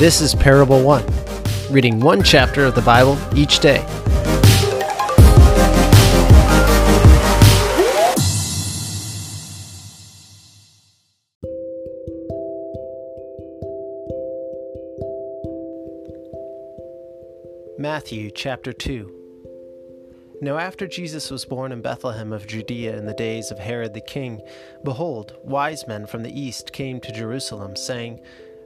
This is Parable 1, reading one chapter of the Bible each day. Matthew chapter 2 Now, after Jesus was born in Bethlehem of Judea in the days of Herod the king, behold, wise men from the east came to Jerusalem, saying,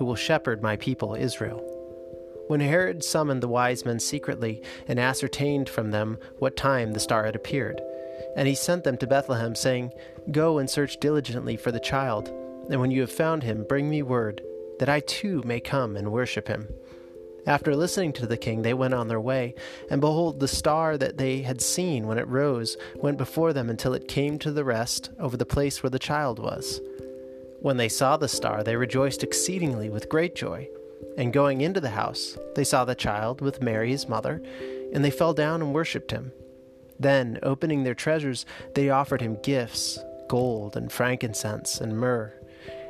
who will shepherd my people Israel. When Herod summoned the wise men secretly, and ascertained from them what time the star had appeared, and he sent them to Bethlehem, saying, Go and search diligently for the child, and when you have found him, bring me word, that I too may come and worship him. After listening to the king, they went on their way, and behold, the star that they had seen when it rose went before them until it came to the rest over the place where the child was. When they saw the star, they rejoiced exceedingly with great joy. And going into the house, they saw the child with Mary his mother, and they fell down and worshipped him. Then, opening their treasures, they offered him gifts gold and frankincense and myrrh.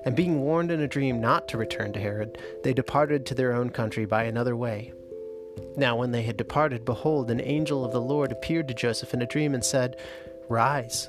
And being warned in a dream not to return to Herod, they departed to their own country by another way. Now, when they had departed, behold, an angel of the Lord appeared to Joseph in a dream and said, Rise,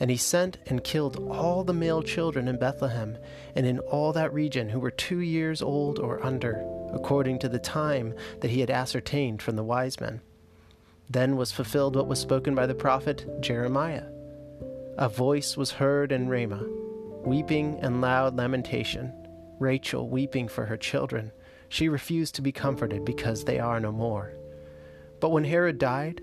and he sent and killed all the male children in Bethlehem and in all that region who were two years old or under, according to the time that he had ascertained from the wise men. Then was fulfilled what was spoken by the prophet Jeremiah. A voice was heard in Ramah, weeping and loud lamentation, Rachel weeping for her children she refused to be comforted because they are no more. But when Herod died,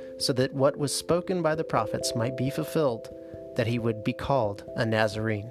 so that what was spoken by the prophets might be fulfilled, that he would be called a Nazarene.